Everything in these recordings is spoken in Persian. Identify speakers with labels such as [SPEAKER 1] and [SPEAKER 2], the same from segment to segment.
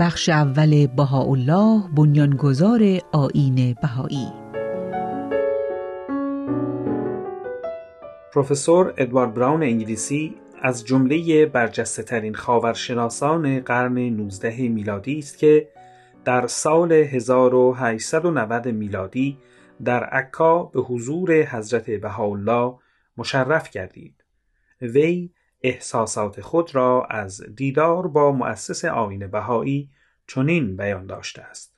[SPEAKER 1] بخش اول بهاءالله بنیانگذار آیین بهایی
[SPEAKER 2] پروفسور ادوارد براون انگلیسی از جمله برجسته ترین خاورشناسان قرن 19 میلادی است که در سال 1890 میلادی در عکا به حضور حضرت بهاءالله مشرف گردید. وی احساسات خود را از دیدار با مؤسس آین بهایی چنین بیان داشته است.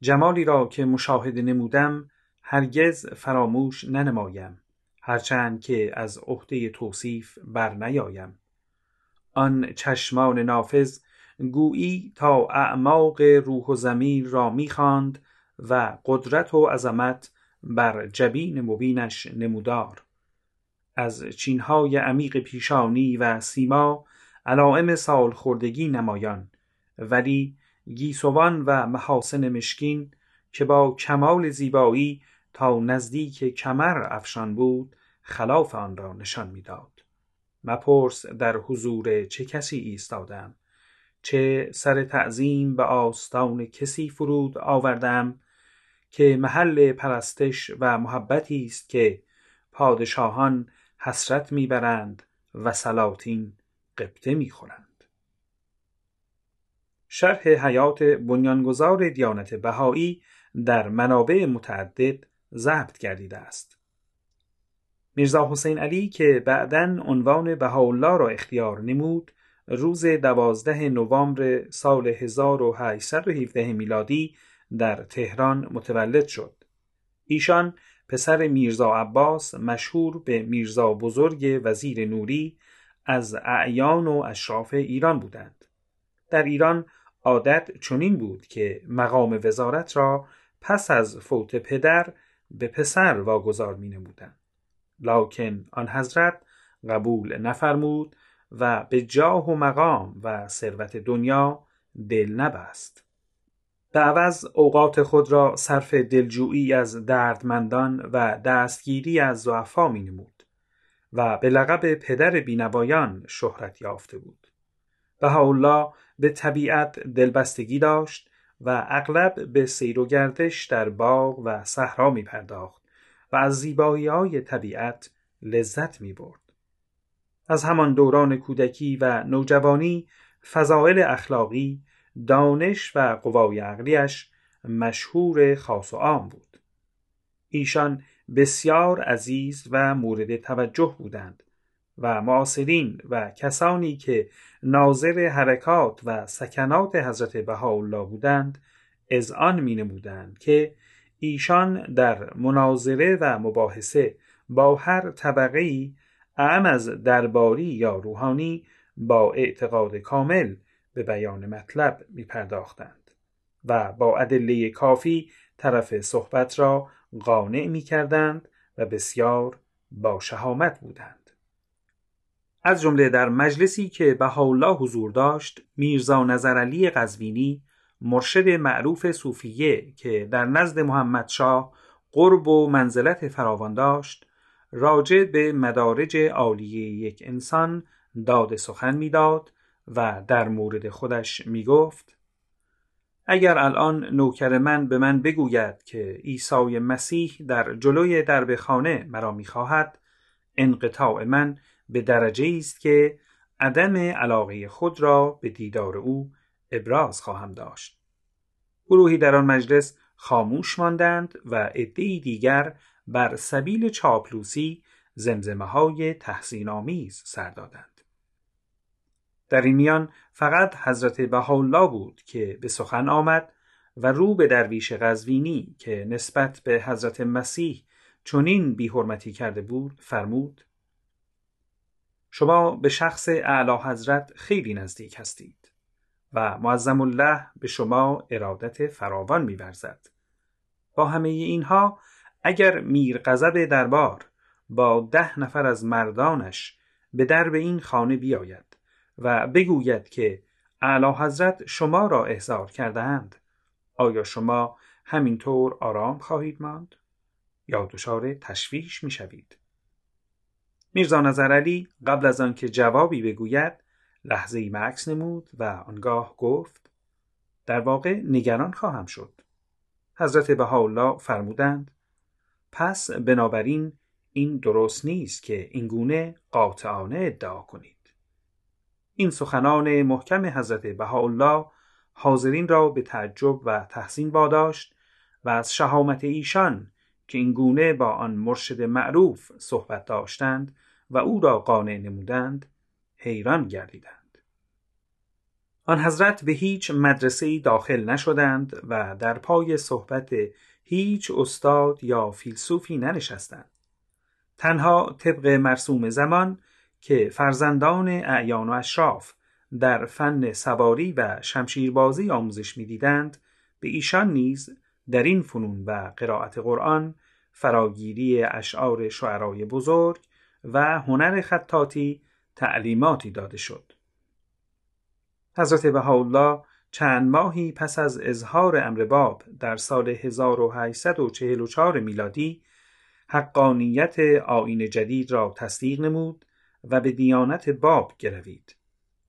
[SPEAKER 2] جمالی را که مشاهده نمودم هرگز فراموش ننمایم هرچند که از عهده توصیف بر نیایم آن چشمان نافذ گویی تا اعماق روح و زمین را می‌خواند و قدرت و عظمت بر جبین مبینش نمودار از چینهای عمیق پیشانی و سیما علائم سال خوردگی نمایان. ولی گیسوان و محاسن مشکین که با کمال زیبایی تا نزدیک کمر افشان بود خلاف آن را نشان می‌داد. مپرس در حضور چه کسی ایستادم؟ چه سر تعظیم به آستان کسی فرود آوردم که محل پرستش و محبتی است که پادشاهان حسرت می‌برند و سلاطین قبطه می‌خورند شرح حیات بنیانگذار دیانت بهایی در منابع متعدد ضبط گردیده است میرزا حسین علی که بعدا عنوان بهاءالله را اختیار نمود روز دوازده نوامبر سال 1817 میلادی در تهران متولد شد. ایشان پسر میرزا عباس مشهور به میرزا بزرگ وزیر نوری از اعیان و اشراف ایران بودند. در ایران عادت چنین بود که مقام وزارت را پس از فوت پدر به پسر واگذار می نمودند. لکن آن حضرت قبول نفرمود و به جاه و مقام و ثروت دنیا دل نبست. به عوض اوقات خود را صرف دلجویی از دردمندان و دستگیری از ضعفا می نمود و به لقب پدر بینوایان شهرت یافته بود. بهاءالله به طبیعت دلبستگی داشت و اغلب به سیر و گردش در باغ و صحرا می پرداخت و از زیبایی های طبیعت لذت می برد. از همان دوران کودکی و نوجوانی فضائل اخلاقی دانش و قوای عقلیش مشهور خاص و عام بود. ایشان بسیار عزیز و مورد توجه بودند و معاصرین و کسانی که ناظر حرکات و سکنات حضرت بهاءالله بودند از آن می نمودند که ایشان در مناظره و مباحثه با هر طبقه ای اعم از درباری یا روحانی با اعتقاد کامل به بیان مطلب می پرداختند و با ادله کافی طرف صحبت را قانع می کردند و بسیار با شهامت بودند. از جمله در مجلسی که بهاءالله حضور داشت میرزا نظرعلی قزوینی مرشد معروف صوفیه که در نزد محمدشاه قرب و منزلت فراوان داشت راجع به مدارج عالیه یک انسان داد سخن می‌داد و در مورد خودش می گفت اگر الان نوکر من به من بگوید که عیسی مسیح در جلوی درب خانه مرا می خواهد انقطاع من به درجه است که عدم علاقه خود را به دیدار او ابراز خواهم داشت گروهی در آن مجلس خاموش ماندند و عدهای دیگر بر سبیل چاپلوسی زمزمه های تحسین آمیز سر دادند. در این میان فقط حضرت بهاءالله بود که به سخن آمد و رو به درویش قزوینی که نسبت به حضرت مسیح چنین بیحرمتی کرده بود فرمود شما به شخص اعلی حضرت خیلی نزدیک هستید و معظم الله به شما ارادت فراوان میورزد. با همه اینها اگر میر قذب دربار با ده نفر از مردانش به درب این خانه بیاید و بگوید که اعلی حضرت شما را احضار کردهاند. آیا شما همینطور آرام خواهید ماند؟ یا دچار تشویش می‌شوید؟ میرزا نظر علی قبل از آنکه جوابی بگوید لحظه ای مکس نمود و آنگاه گفت در واقع نگران خواهم شد. حضرت بهاءالله فرمودند پس بنابراین این درست نیست که اینگونه قاطعانه ادعا کنید. این سخنان محکم حضرت بهاءالله حاضرین را به تعجب و تحسین واداشت و از شهامت ایشان که این گونه با آن مرشد معروف صحبت داشتند و او را قانع نمودند حیران گردیدند. آن حضرت به هیچ مدرسه داخل نشدند و در پای صحبت هیچ استاد یا فیلسوفی ننشستند. تنها طبق مرسوم زمان که فرزندان اعیان و اشراف در فن سواری و شمشیربازی آموزش می‌دیدند به ایشان نیز در این فنون و قرائت قرآن فراگیری اشعار شعرای بزرگ و هنر خطاطی تعلیماتی داده شد. حضرت بهاءالله چند ماهی پس از اظهار امر باب در سال 1844 میلادی حقانیت آین جدید را تصدیق نمود و به دیانت باب گروید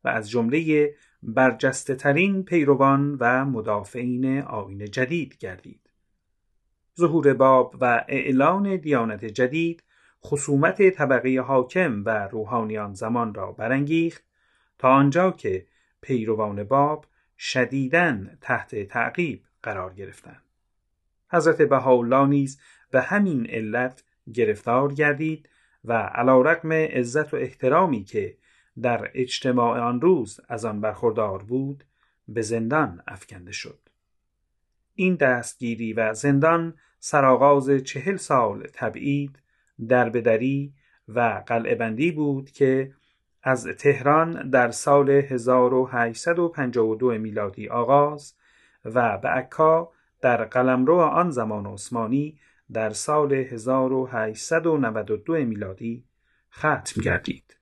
[SPEAKER 2] و از جمله برجسته ترین پیروان و مدافعین آین جدید گردید. ظهور باب و اعلان دیانت جدید خصومت طبقه حاکم و روحانیان زمان را برانگیخت تا آنجا که پیروان باب شدیداً تحت تعقیب قرار گرفتند. حضرت بهاءالله به همین علت گرفتار گردید و علا رقم عزت و احترامی که در اجتماع آن روز از آن برخوردار بود به زندان افکنده شد. این دستگیری و زندان سرآغاز چهل سال تبعید دربدری و قلعه بود که از تهران در سال 1852 میلادی آغاز و به عکا در قلمرو آن زمان عثمانی در سال 1892 میلادی ختم گردید.